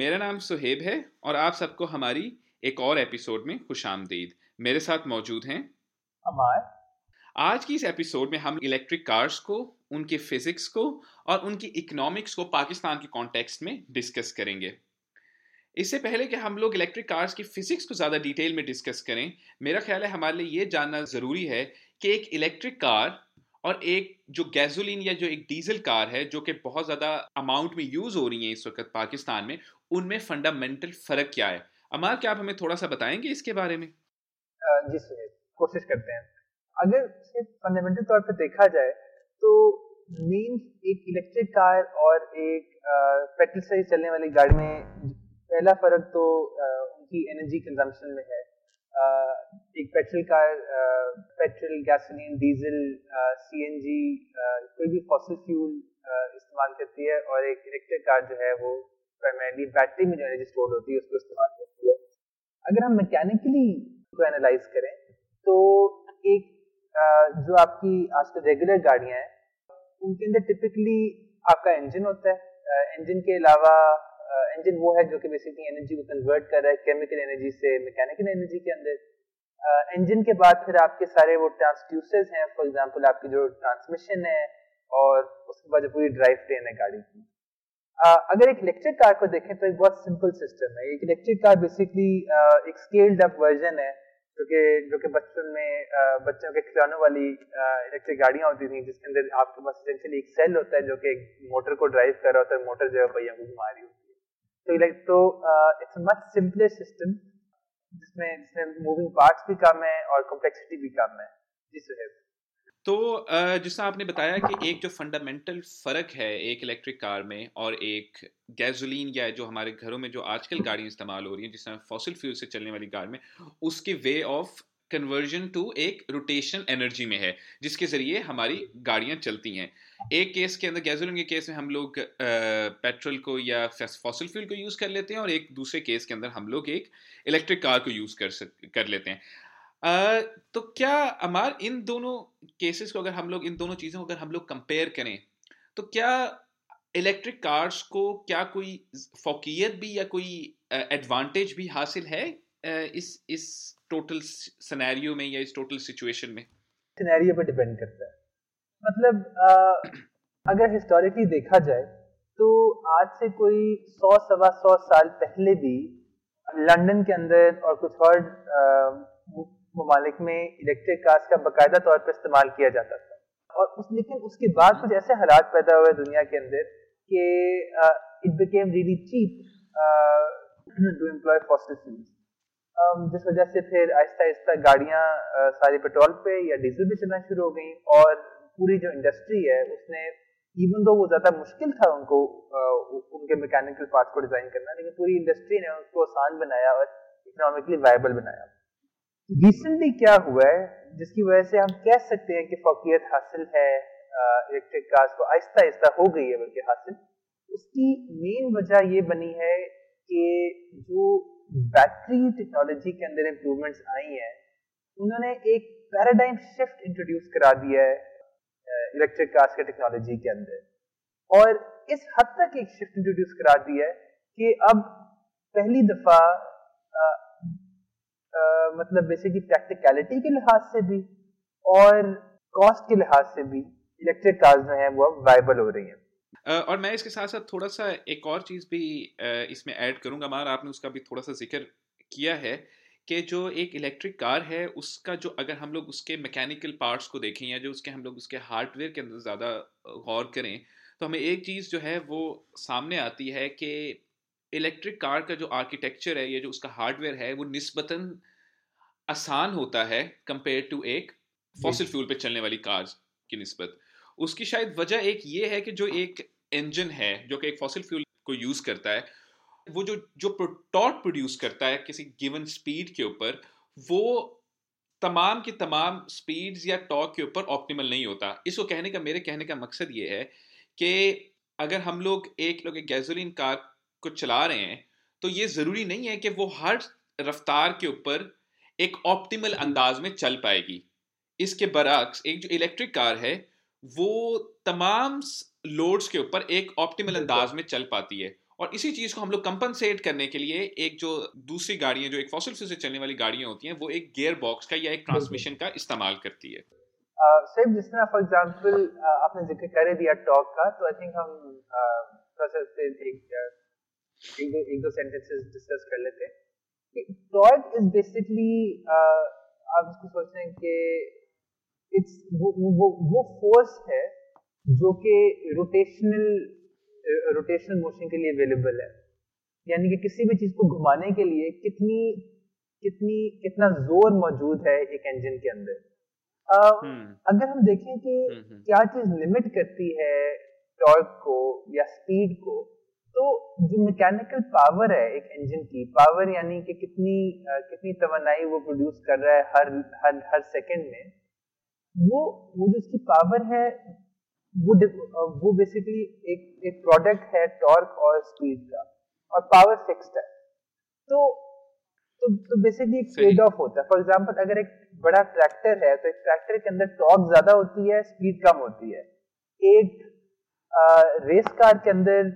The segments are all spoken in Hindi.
मेरा नाम सुहेब है और आप सबको हमारी एक और एपिसोड में खुश आमदीद। मेरे साथ मौजूद हैं। अमार आज की इस एपिसोड में हम इलेक्ट्रिक कार्स को उनके फिजिक्स को और उनकी इकोनॉमिक्स को पाकिस्तान के कॉन्टेक्स्ट में डिस्कस करेंगे। इससे पहले कि हम लोग इलेक्ट्रिक कार्स की फिजिक्स को ज़्यादा डिटेल में डिस्कस करें मेरा ख्याल है हमारे लिए ये जानना ज़रूरी है कि एक इलेक्ट्रिक कार और एक जो गैसोलीन या जो एक डीजल कार है, जो कि बहुत ज़्यादा अमाउंट में यूज़ हो रही है इस वक्त पाकिस्तान में, उनमें फंडामेंटल फ़र्क क्या है? अमार, क्या आप हमें थोड़ा सा बताएँगे इसके बारे में? जी कोशिश करते हैं। अगर सिर्फ़ फंडामेंटल तौर पर देखा जाए तो मेन एक इलेक्ट्रिक कार और एक पेट्रोल से चलने वाली गाड़ी में पहला फ़र्क तो उनकी एनर्जी कंजम्पशन में है। एक petrol car petrol gasoline diesel CNG कोई भी फॉसिल फ्यूल इस्तेमाल करती है और एक इलेक्ट्रिक कार जो है वो प्राइमरली बैटरी में जो एनर्जी स्टोर होती है, उसको इस्तेमाल करती है। अगर हम मैकेनिकली को एनालाइज करें तो एक जो आपकी आजकल रेगुलर गाड़ियाँ हैं, उनके अंदर टिपिकली आपका इंजन होता है। इंजन के अलावा इंजन वो है जो कि बेसिकली एनर्जी को कन्वर्ट कर रहा है केमिकल एनर्जी से मैकेनिकल एनर्जी के अंदर। इंजन के बाद फिर आपके सारे वो ट्रांसड्यूसर्स हैं फॉर एग्जांपल आपकी जो ट्रांसमिशन है और उसके बाद जो पूरी ड्राइव ट्रेन है गाड़ी की। अगर एक इलेक्ट्रिक कार को देखें तो एक बहुत सिंपल सिस्टम है। एक इलेक्ट्रिक कार बेसिकली एक स्केल्ड अप वर्जन है, जो कि जो कि बचपन में बच्चों के खिलौनों वाली इलेक्ट्रिक गाड़ियाँ होती थी, जिसके अंदर आपके पास एक सेल होता है जो कि मोटर को ड्राइव कर रहा होता है मोटर जो है पहियों को घुमा रही होती है। तो तो इट्स मच सिंपलर सिस्टम जिसमें जिसमें मूविंग पार्ट्स भी कम है और कॉम्प्लेक्सिटी भी कम है जी सुहेब तो जिसका आपने बताया कि एक जो फंडामेंटल फ़र्क है एक इलेक्ट्रिक कार में और एक गैसोलीन या जो हमारे घरों में जो आजकल गाड़ियाँ इस्तेमाल हो रही हैं जिसमें फॉसिल फ्यूल से चलने वाली कार में, उसके वे ऑफ़ कन्वर्जन टू एक रोटेशन एनर्जी में है जिसके ज़रिए हमारी गाड़ियाँ चलती हैं। एक केस के अंदर गैसोलिन के केस में हम लोग पेट्रोल को या फॉसिल फ्यूल को यूज़ कर लेते हैं और एक दूसरे केस के अंदर हम लोग एक इलेक्ट्रिक कार को यूज़ कर सक कर लेते हैं। आ, तो क्या अमार इन दोनों केसेस को अगर हम लोग इन दोनों चीज़ों को अगर हम लोग कंपेयर करें तो क्या इलेक्ट्रिक कार्स को क्या कोई फोकियत भी या कोई एडवांटेज भी हासिल है इस इस टोटल सिनेरियो में या इस टोटल सिचुएशन में? सिनेरियो पे डिपेंड करता है। मतलब आ, अगर हिस्टोरिकली देखा जाए तो आज से कोई सौ सवा सौ साल पहले भी लंदन के अंदर और कुछ और ममालिक में इलेक्ट्रिक कार्स का बाकायदा तौर पर इस्तेमाल किया जाता था। और उस लेकिन उसके बाद कुछ ऐसे हालात पैदा हुए दुनिया के अंदर कि it became really cheap to employ fossil fuels जिस वजह से फिर आहिस्ता आहिस्ता गाड़ियाँ सारी पेट्रोल पे या डीजल पे चलना शुरू हो गई और पूरी जो इंडस्ट्री है उसने इवन दो वो ज़्यादा मुश्किल था उनको उनके मैकेनिकल पार्ट्स को डिज़ाइन करना, लेकिन पूरी इंडस्ट्री ने उसको आसान बनाया और इकोनॉमिकली वायबल बनाया। रिसेंटली क्या हुआ है, जिसकी वजह से हम कह सकते हैं कि फोकियत हासिल है इलेक्ट्रिक कार्स को आहिस्ता आहिस्ता हो गई है, बल्कि हासिल। उसकी मेन वजह ये बनी है कि जो बैटरी टेक्नोलॉजी के अंदर इम्प्रूवमेंट्स आई हैं। उन्होंने एक पैराडाइम शिफ्ट इंट्रोड्यूस करा दिया है इलेक्ट्रिक कार्स के टेक्नोलॉजी के अंदर। और इस हद तक एक शिफ्ट इंट्रोड्यूस करा दिया है कि अब पहली दफ़ा मतलब बेसिकली प्रैक्टिकलिटी के लिहाज से भी और कॉस्ट के लिहाज से भी इलेक्ट्रिक कार्स जो हैं, वो अब वाइबल हो रही हैं। और मैं इसके साथ साथ थोड़ा सा एक और चीज़ भी इसमें ऐड करूँगा। मार आपने उसका भी थोड़ा सा ज़िक्र किया है कि जो एक इलेक्ट्रिक कार है उसका जो अगर हम लोग उसके मैकेनिकल पार्ट्स को देखें या जो उसके हम लोग उसके हार्डवेयर के अंदर ज़्यादा गौर करें तो हमें एक चीज़ जो है वो सामने आती है कि इलेक्ट्रिक कार का जो आर्किटेक्चर है या जो उसका हार्डवेयर है वो नस्बता आसान होता है कंपेयर टू एक फॉसिल फ्यूल पे चलने वाली कार की नस्बत। उसकी शायद वजह एक ये है कि जो एक इंजन है, जो कि एक फॉसिल फ्यूल को यूज़ करता है, वो जो जो टॉर्क प्रोड्यूस करता है किसी गिवन स्पीड के ऊपर, वो तमाम की तमाम स्पीड्स या टॉर्क के ऊपर ऑप्टिमल नहीं होता। इसको कहने का, मेरे कहने का मकसद ये है कि अगर हम लोग एक लोग एक गैसोलीन कार को चला रहे हैं तो ये ज़रूरी नहीं है कि वो हर रफ्तार के ऊपर एक ऑप्टिमल अंदाज में चल पाएगी। इसके बरक्स, एक जो इलेक्ट्रिक कार है वो तमाम लोड्स के ऊपर एक ऑप्टिमल अंदाज में चल पाती है। और इसी चीज़ को हम लोग कंपनसेट करने के लिए एक जो दूसरी गाड़ियाँ जो एक फॉसिल फ्यूल से चलने वाली गाड़ियाँ होती हैं वो एक गियर बॉक्स का या एक ट्रांसमिशन का इस्तेमाल करती है। सेम जिस तरह फॉर एग्जांपल आपने ज़िक्र कर दिया टॉक का तो आई थिंक हम थोड़ा सा एक एक दो एक दो सेंटेंसेस डिस्कस कर लेते हैं। टॉर्क इज़ बेसिकली आप इसको सोचते हैं कि इट्स वो वो वो फोर्स है जो कि रोटेशनल रोटेशनल मोशन के लिए अवेलेबल है। यानी कि किसी भी चीज़ को घुमाने के लिए कितनी कितनी कितना ज़ोर मौजूद है एक इंजन के अंदर। uh, अगर हम देखें कि क्या चीज़ लिमिट करती है टॉर्क को या स्पीड को तो जो मैकेनिकल पावर है एक इंजन की पावर यानी कि कितनी uh, कितनी तवनाई वो प्रोड्यूस कर रहा है हर हर हर सेकंड में वो वो जो उसकी पावर है वो वो बेसिकली एक एक प्रोडक्ट है टॉर्क और स्पीड का और पावर फिक्स्ड है। तो तो तो बेसिकली एक ट्रेड ऑफ़ होता है। फॉर एग्जांपल अगर एक बड़ा ट्रैक्टर है तो एक ट्रैक्टर के अंदर टॉर्क ज़्यादा होती है स्पीड कम होती है। एक आ, रेस कार के अंदर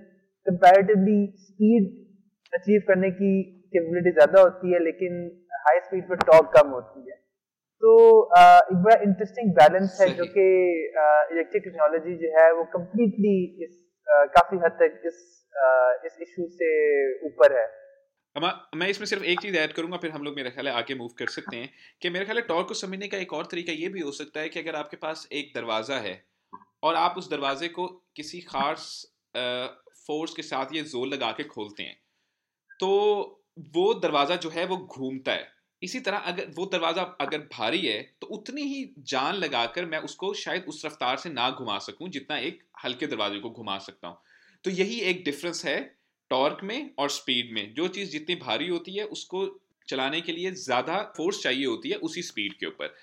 कंपैरेटिवली स्पीड अचीव करने की कैपेबिलिटी ज़्यादा होती है लेकिन हाई स्पीड पर टॉर्क कम होती है। तो एक बड़ा इंटरेस्टिंग बैलेंस है जो कि इलेक्ट्रिक टेक्नोलॉजी जो है वो कम्प्लीटली इस काफ़ी हद तक इस इस इशू से ऊपर है। मैं इसमें सिर्फ़ एक चीज़ ऐड करूँगा फिर हम लोग मेरे ख्याल है आगे मूव कर सकते हैं कि मेरे ख्याल है टॉर्क को समझने का एक और तरीका ये भी हो सकता है कि अगर आपके पास एक दरवाज़ा है और आप उस दरवाजे को किसी खास फोर्स के साथ ये ज़ोर लगा के खोलते हैं तो वो दरवाज़ा जो है वो घूमता है। इसी तरह अगर वो दरवाज़ा अगर भारी है तो उतनी ही जान लगाकर मैं उसको शायद उस रफ्तार से ना घुमा सकूँ जितना एक हल्के दरवाजे को घुमा सकता हूँ। तो यही एक डिफरेंस है टॉर्क में और स्पीड में। जो चीज़ जितनी भारी होती है उसको चलाने के लिए ज़्यादा फोर्स चाहिए होती है उसी स्पीड के ऊपर।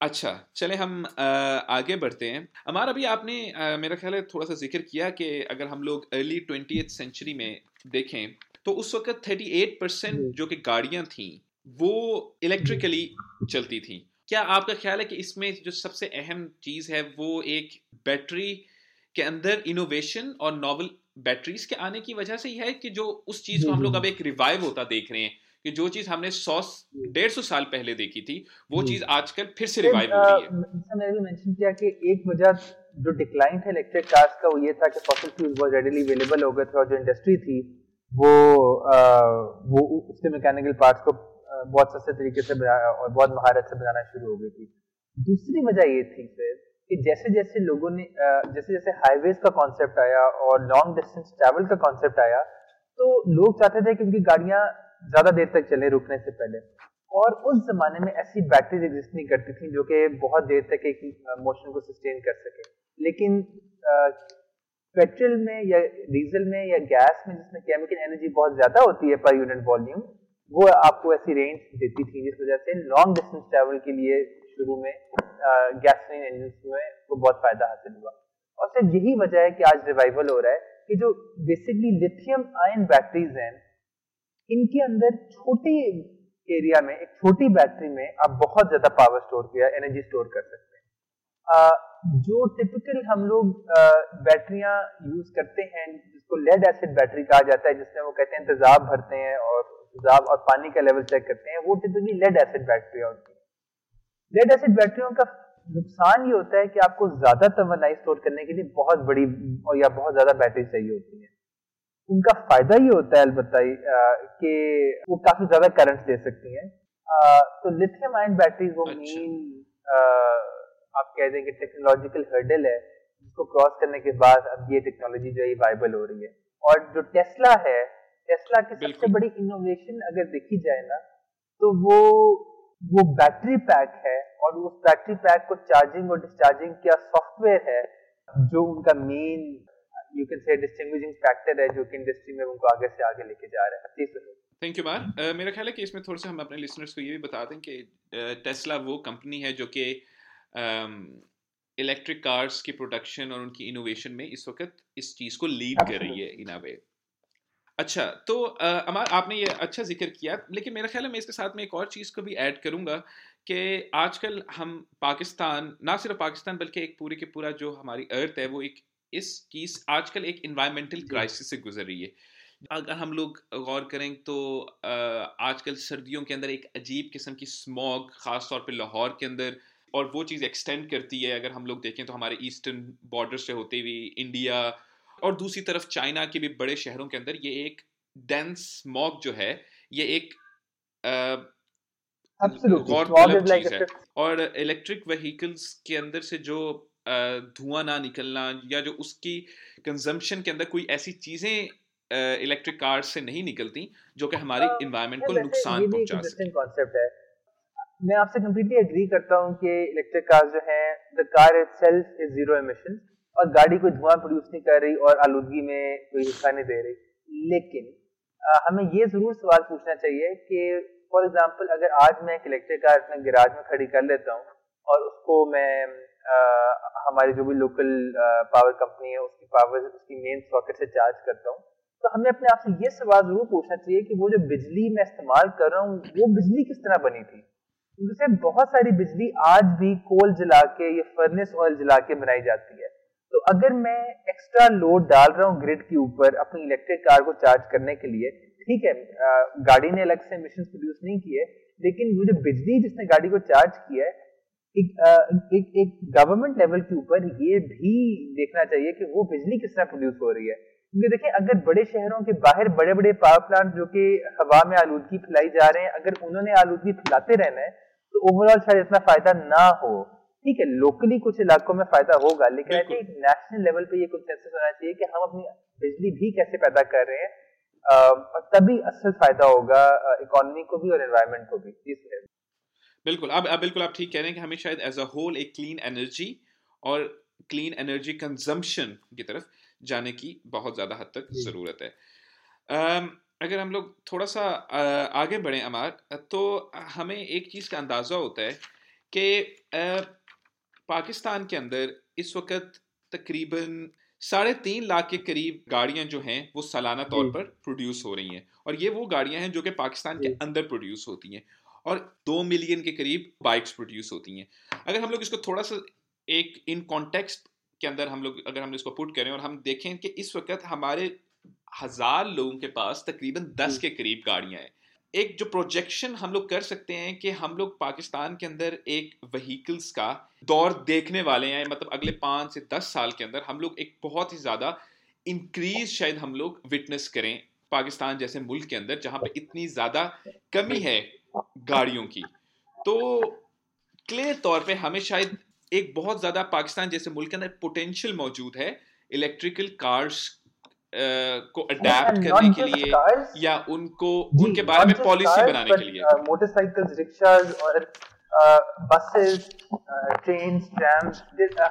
अच्छा चले हम आगे बढ़ते हैं। हमारा अभी आपने मेरा ख्याल है थोड़ा सा ज़िक्र किया कि अगर हम लोग अर्ली ट्वेंटी सेंचुरी में देखें तो उस वक्त थर्टी एट परसेंट जो कि गाड़ियाँ थी वो इलेक्ट्रिकली चलती थी। क्या आपका ख्याल है कि इसमें जो सबसे अहम चीज़ है वो एक बैटरी के अंदर इनोवेशन और नॉवल बैटरीज के आने की वजह से ही है कि जो उस चीज़ को हम लोग अब एक रिवाइव होता देख रहे हैं कि जो चीज़ हमने सौ डेढ़ सौ साल पहले देखी थी वो चीज़ आजकल फिर से रिवाइव हो रही है। मैंने मेंशन किया कि एक वजह जो डिक्लाइन था इलेक्ट्रिक कार्स का वो ये था कि फॉसिल फ्यूल बहुत रेडिली अवेलेबल हो गए थे और जो इंडस्ट्री थी वो आ, वो उसके मैकेनिकल पार्ट्स को बहुत सस्ते तरीके से बनाया और बहुत महारत से बनाना शुरू हो गई थी। दूसरी वजह ये थी फिर कि जैसे जैसे लोगों ने जैसे जैसे हाईवेज का कॉन्सेप्ट आया और लॉन्ग डिस्टेंस ट्रैवल का कॉन्सेप्ट आया तो लोग चाहते थे कि उनकी गाड़ियाँ ज़्यादा देर तक चले रुकने से पहले। और उस जमाने में ऐसी बैटरीज एग्जिस्ट नहीं करती थी जो कि बहुत देर तक एक मोशन को सस्टेन कर सके। लेकिन पेट्रोल में या डीजल में या गैस में जिसमें केमिकल एनर्जी बहुत ज़्यादा होती है पर यूनिट वॉल्यूम वो आपको ऐसी रेंज देती थी जिस वजह से लॉन्ग डिस्टेंस ट्रैवल के लिए शुरू में गैसोलीन इंजन में तो बहुत फ़ायदा हासिल हुआ। और सिर्फ़ यही वजह है कि आज रिवाइवल हो रहा है कि जो बेसिकली लिथियम आयन बैटरीज हैं, इनके अंदर छोटे एरिया में, एक छोटी बैटरी में आप बहुत ज़्यादा पावर स्टोर किया एनर्जी स्टोर कर सकते हैं। जो टिपिकल हम लोग बैटरियाँ यूज़ करते हैं, जिसको लेड एसिड बैटरी कहा जाता है, जिसमें वो कहते हैं तेजाब भरते हैं और तेजाब और पानी का लेवल चेक करते हैं वो टिपिकली लेड एसिड बैटरी होती है लेड एसिड बैटरियों का नुकसान ये होता है कि आपको ज़्यादा तवनाई स्टोर करने के लिए बहुत बड़ी और या बहुत ज़्यादा बैटरी चाहिए होती है। उनका फ़ायदा ये होता है अलबत्ता कि वो काफ़ी ज़्यादा करंट दे सकती हैं। तो लिथियम आयन बैटरीज वो मेन अच्छा। आप कह दें कि टेक्नोलॉजिकल हर्डल है जिसको क्रॉस करने के बाद अब ये टेक्नोलॉजी जो है वाइबल हो रही है। और जो टेस्ला है टेस्ला की सबसे बड़ी इनोवेशन अगर देखी जाए ना तो वो वो बैटरी पैक है और उस बैटरी पैक को चार्जिंग और डिस्चार्जिंग किया सॉफ्टवेयर है जो उनका main you can say distinguishing factor है जो कि इंडस्ट्री में उनको आगे से आगे लेके जा रहे हैं। थैंक यू मार uh, मेरा ख्याल है कि इसमें थोड़ा सा हम अपने लिसनर्स को ये भी बता दें कि टेस्ला वो कंपनी है जो कि इलेक्ट्रिक कार्स की प्रोडक्शन और उनकी इनोवेशन में इस वक्त इस चीज़ को लीड कर रही है इन अ वे अच्छा तो अमार आपने ये अच्छा ज़िक्र किया लेकिन मेरा ख्याल है मैं इसके साथ में एक और चीज़ को भी ऐड करूँगा कि आजकल हम पाकिस्तान ना सिर्फ़ पाकिस्तान बल्कि एक पूरे के पूरा जो हमारी अर्थ है वो एक इस की आजकल एक इन्वायरमेंटल क्राइसिस से गुजर रही है। अगर हम लोग गौर करें तो आजकल सर्दियों के अंदर एक अजीब किस्म की स्मॉग ख़ास तौर पे लाहौर के अंदर और वो चीज़ एक्सटेंड करती है। अगर हम लोग देखें तो हमारे ईस्टर्न बॉर्डर से होते हुए इंडिया और दूसरी तरफ़ चाइना के भी बड़े शहरों के अंदर ये एक डेंस स्मॉग जो है ये एक चीज़ है। और इलेक्ट्रिक व्हीकल्स के अंदर से जो धुआँ ना निकलना या जो उसकी कंजम्पशन के अंदर कोई ऐसी चीज़ें इलेक्ट्रिक कार से नहीं निकलती जो कि हमारे इन्वायरमेंट को नुकसान पहुँचा सकती है। मैं आपसे कंप्लीटली एग्री करता हूँ कि इलेक्ट्रिक कार जो है the car itself is zero emission और गाड़ी कोई धुआँ प्रोड्यूस नहीं कर रही और आलूदगी में कोई हिस्सा नहीं दे रही। लेकिन आ, हमें ये ज़रूर सवाल पूछना चाहिए कि फॉर एग्ज़ाम्पल अगर आज मैं एक इलेक्ट्रिक कार अपने गैराज में खड़ी कर लेता हूँ और उसको मैं आ, हमारी जो भी लोकल पावर कंपनी है उसकी पावर उसकी मेन सॉकेट से चार्ज करता हूँ तो हमें अपने आप से ये सवाल ज़रूर पूछना चाहिए कि वो जो बिजली मैं इस्तेमाल कर रहा हूँ वो बिजली किस तरह बनी थी? जैसे बहुत सारी बिजली आज भी कोल जला के या फर्नेस ऑयल जला के बनाई जाती है। तो अगर मैं एक्स्ट्रा लोड डाल रहा हूँ ग्रिड के ऊपर अपनी इलेक्ट्रिक कार को चार्ज करने के लिए, ठीक है गाड़ी ने अलग से मिशन प्रोड्यूस नहीं किए, लेकिन जो बिजली जिसने गाड़ी को चार्ज किया है, एक एक एक गवर्नमेंट लेवल के ऊपर ये भी देखना चाहिए कि वो बिजली किस तरह प्रोड्यूस हो रही है। क्योंकि देखिए, अगर बड़े शहरों के बाहर बड़े बड़े पावर प्लांट जो कि हवा में आलूदगी फैलाई जा रहे हैं, अगर उन्होंने आलूदगी फैलाते रहना है तो ओवरऑल शायद इतना फ़ायदा ना हो। ठीक है लोकली कुछ इलाकों में फ़ायदा होगा लेकिन आई थिंक नेशनल लेवल पे ये कंसेंसस होना चाहिए कि हम अपनी बिजली भी कैसे पैदा कर रहे हैं तभी असल फ़ायदा होगा इकोनॉमी को भी और एनवायरमेंट को भी। बिल्कुल अब अब बिल्कुल आप ठीक कह रहे हैं कि हमें शायद एज अ होल एक क्लीन एनर्जी और क्लीन एनर्जी कंजम्पशन की तरफ़ जाने की बहुत ज़्यादा हद तक ज़रूरत है। um, अगर हम लोग थोड़ा सा आगे बढ़ें अमार तो हमें एक चीज़ का अंदाज़ा होता है कि पाकिस्तान के अंदर इस वक्त तकरीबन साढ़े तीन लाख के करीब गाड़ियाँ जो हैं वो सालाना तौर पर प्रोड्यूस हो रही हैं। और ये वो गाड़ियाँ हैं जो कि पाकिस्तान के अंदर प्रोड्यूस होती हैं और दो मिलियन के करीब बाइक्स प्रोड्यूस होती हैं। अगर हम लोग इसको थोड़ा सा एक इन कॉन्टेक्स्ट के अंदर हम लोग अगर हम इसको पुट करें और हम देखें कि इस वक्त हमारे हज़ार लोगों के पास तकरीबन दस के करीब गाड़ियाँ हैं। एक जो प्रोजेक्शन हम लोग कर सकते हैं कि हम लोग पाकिस्तान के अंदर एक वहीकल्स का दौर देखने वाले हैं मतलब अगले पाँच से दस साल के अंदर हम लोग एक बहुत ही ज़्यादा इंक्रीज शायद हम लोग विटनेस करें पाकिस्तान जैसे मुल्क के अंदर, जहाँ पे इतनी ज़्यादा कमी है गाड़ियों की। तो क्लियर तौर पे हमें शायद एक बहुत ज़्यादा पाकिस्तान जैसे मुल्क के अंदर पोटेंशियल मौजूद है इलेक्ट्रिकल कार्स को अडेप्ट करने के लिए या उनको उनके बारे में पॉलिसी बनाने के लिए। मोटरसाइकिल्स रिक्शाज और बसेस ट्रेन ट्रैम्स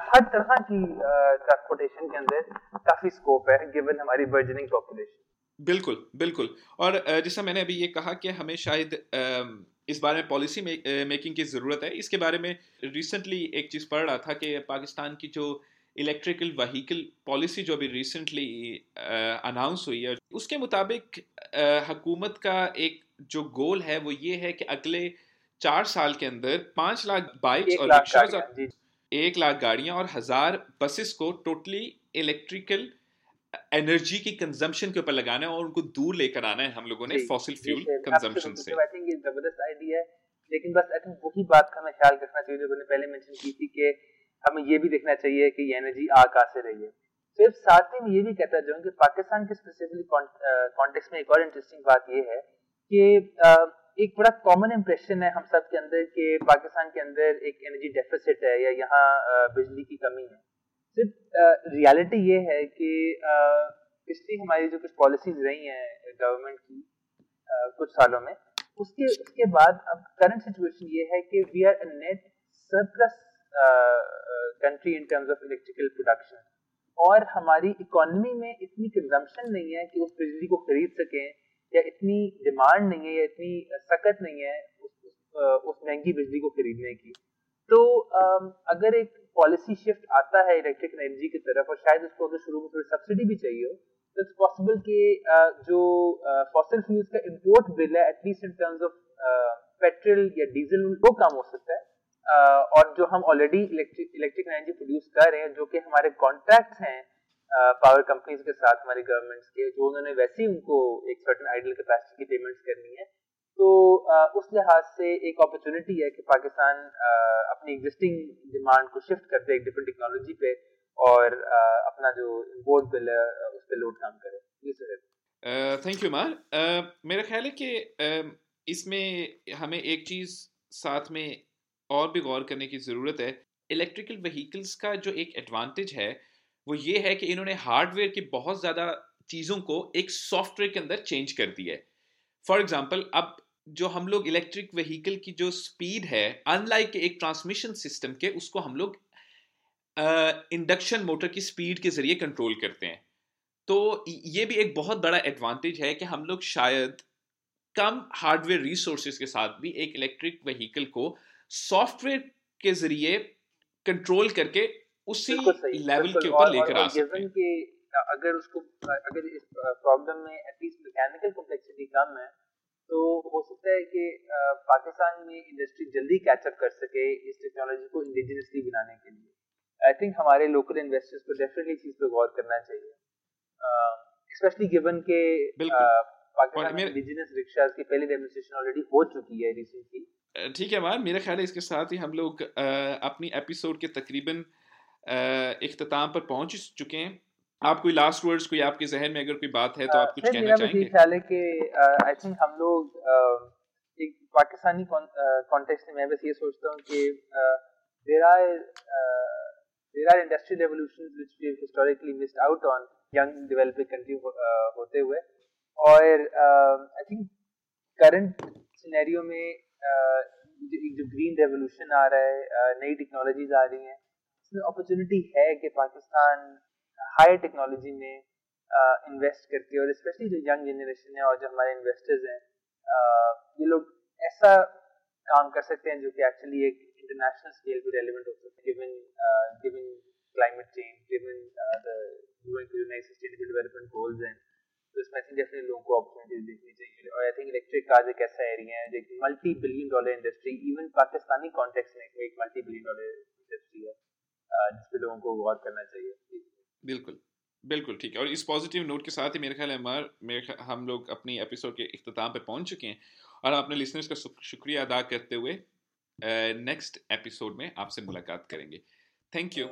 हर तरह की ट्रांसपोर्टेशन के अंदर काफ़ी स्कोप है गिवन हमारी बर्जनिंग पॉपुलेशन बिल्कुल बिल्कुल। और जैसा मैंने अभी ये कहा कि हमें शायद इस बारे में पॉलिसी मेकिंग की ज़रूरत है। इसके बारे में रिसेंटली एक चीज़ पढ़ रहा था कि पाकिस्तान की जो इलेक्ट्रिकल व्हीकल पॉलिसी जो अभी रिसेंटली अनाउंस हुई है उसके मुताबिक हुकूमत का एक जो गोल है वो ये है कि अगले चार साल के अंदर पाँच लाख बाइक्स और रिक्शाज एक लाख गाड़ियाँ और हज़ार बसेस को टोटली इलेक्ट्रिकल एनर्जी की कंजम्पशन के ऊपर लगाना है और उनको दूर लेकर आना है हम लोगों ने फॉसिल फ्यूल कंजम्पशन से। आई थिंक ये ज़बरदस्त आइडिया है लेकिन बस आई थिंक वही बात का हमें ख्याल रखना चाहिए जो मैंने पहले मेंशन की थी कि हमें ये भी देखना चाहिए कि ये एनर्जी आ कहाँ से रही है। सिर्फ़ साथ ही मैं ये भी कहता जाऊँ कि पाकिस्तान के स्पेसिफिकली कॉन्टेक्स्ट में एक और इंटरेस्टिंग बात ये है कि एक बड़ा कॉमन इम्प्रेशन है हम सब के अंदर कि पाकिस्तान के अंदर एक एनर्जी डेफिसिट है या यहाँ बिजली की कमी है। सिर्फ़ रियलिटी ये है कि पिछली हमारी जो कुछ पॉलिसीज़ रही हैं गवर्नमेंट की आ, कुछ सालों में उसके उसके बाद अब करंट सिचुएशन ये है कि we are net surplus country in terms of electrical production और हमारी इकोनॉमी में इतनी कंजम्पशन नहीं है कि उस बिजली को खरीद सकें या इतनी डिमांड नहीं है या इतनी सख्त नहीं है उस, उस, महँगी बिजली को खरीदने की। तो अगर एक पॉलिसी शिफ्ट आता है इलेक्ट्रिक एनर्जी की तरफ़ और शायद उसको अगर शुरू में थोड़ी सब्सिडी भी चाहिए हो तो इट्स पॉसिबल कि जो फॉसिल फ्यूल्स का इंपोर्ट बिल है at least in terms of petrol या डीजल वो कम हो सकता है। और जो हम ऑलरेडी इलेक्ट्रिक एनर्जी प्रोड्यूस कर रहे हैं, जो कि हमारे कॉन्ट्रैक्ट हैं पावर कंपनीज़ के साथ, हमारी गवर्नमेंट्स के, जो उन्होंने वैसे ही उनको एक सर्टन आइडल कैपेसिटी की पेमेंट्स करनी है तो उस लिहाज से एक अपॉर्चुनिटी है कि पाकिस्तान अपनी एग्जिस्टिंग डिमांड को शिफ्ट करते एक डिफरेंट टेक्नोलॉजी पे और अपना जो इम्पोर्ट बिल है उस पर लोड काम करे। जी सर थैंक यू मार मेरा ख्याल है कि इसमें हमें एक चीज़ साथ में और भी गौर करने की ज़रूरत है इलेक्ट्रिकल व्हीकल्स का जो एक एडवांटेज है, वो ये है कि इन्होंने हार्डवेयर की बहुत ज़्यादा चीज़ों को एक सॉफ्टवेयर के अंदर चेंज कर दिया है। फॉर एग्ज़ाम्पल अब जो हम लोग इलेक्ट्रिक व्हीकल की जो स्पीड है अनलाइक एक ट्रांसमिशन सिस्टम के, उसको हम लोग इंडक्शन मोटर की स्पीड के ज़रिए कंट्रोल करते हैं। तो ये भी एक बहुत बड़ा एडवांटेज है कि हम लोग शायद कम हार्डवेयर रिसोर्सेज के साथ भी एक इलेक्ट्रिक व्हीकल को सॉफ्टवेयर के ज़रिए कंट्रोल करके उसी लेवल के ऊपर लेकर आ सकते हैं। अगर उसको अगर इस प्रॉब्लम में एटलीस्ट मैकेनिकल कॉम्प्लेक्सिटी कम है तो हो सकता है कि पाकिस्तान में इंडस्ट्री जल्दी कैचअप कर सके इस टेक्नोलॉजी को इंडिजिनसली बनाने के लिए। आई थिंक हमारे लोकल इन्वेस्टर्स को डेफिनेटली चीज़ पे गौर करना चाहिए। स्पेशली गिवन के पाकिस्तान में इंडिजिनस रिक्शास की पहली डेमोन्स्ट्रेशन ऑलरेडी हो चुकी है रिसेंटली ठीक है मान मेरा ख्याल है इसके साथ ही हम लोग अपनी एपिसोड के तकरीबन इख्ताम पर पहुँच चुके हैं। आप कोई लास्ट वर्ड्स कोई आपके जहन में अगर कोई बात है तो आप कुछ कहना चाहेंगे? ख्याल है कि आई थिंक हम लोग एक पाकिस्तानी कॉन्टेक्स्ट में मैं बस ये सोचता हूँ कि there are there are industrial revolutions which we historically missed out on young developing country होते हुए। और आई थिंक करंट सिनेरियो में जो ग्रीन रेवोल्यूशन आ रहा है नई टेक्नोलॉजीज़ आ रही हैं। इसमें अपॉर्चुनिटी है कि पाकिस्तान हाई टेक्नोलॉजी में इन्वेस्ट करती है और स्पेशली जो यंग जनरेशन है और जो हमारे इन्वेस्टर्स हैं ये लोग ऐसा काम कर सकते हैं जो कि एक्चुअली एक इंटरनेशनल स्केल पे रेलिवेंट हो सकते given given climate change given the UN के जो नए सस्टेनेबल डेवलपमेंट गोल्स हैं। तो इसमें आई थिंक डेफिनेटली लोगों को अपॉर्चुनिटीज़ देखनी चाहिए और आई थिंक इलेक्ट्रिक कार्स एक ऐसा एरिया है जो एक multi billion dollar industry even Pakistani context में एक मल्टी बिलियन डॉलर इंडस्ट्री है जिस पे लोगों को गौर करना चाहिए। बिल्कुल बिल्कुल ठीक है। और इस पॉजिटिव नोट के साथ ही मेरे ख्याल है हमार मेरे हम लोग अपनी एपिसोड के अख्ताम पे पहुँच चुके हैं। और अपने लिसनर्स का शुक्रिया अदा करते हुए नेक्स्ट एपिसोड में आपसे मुलाकात करेंगे। Thank you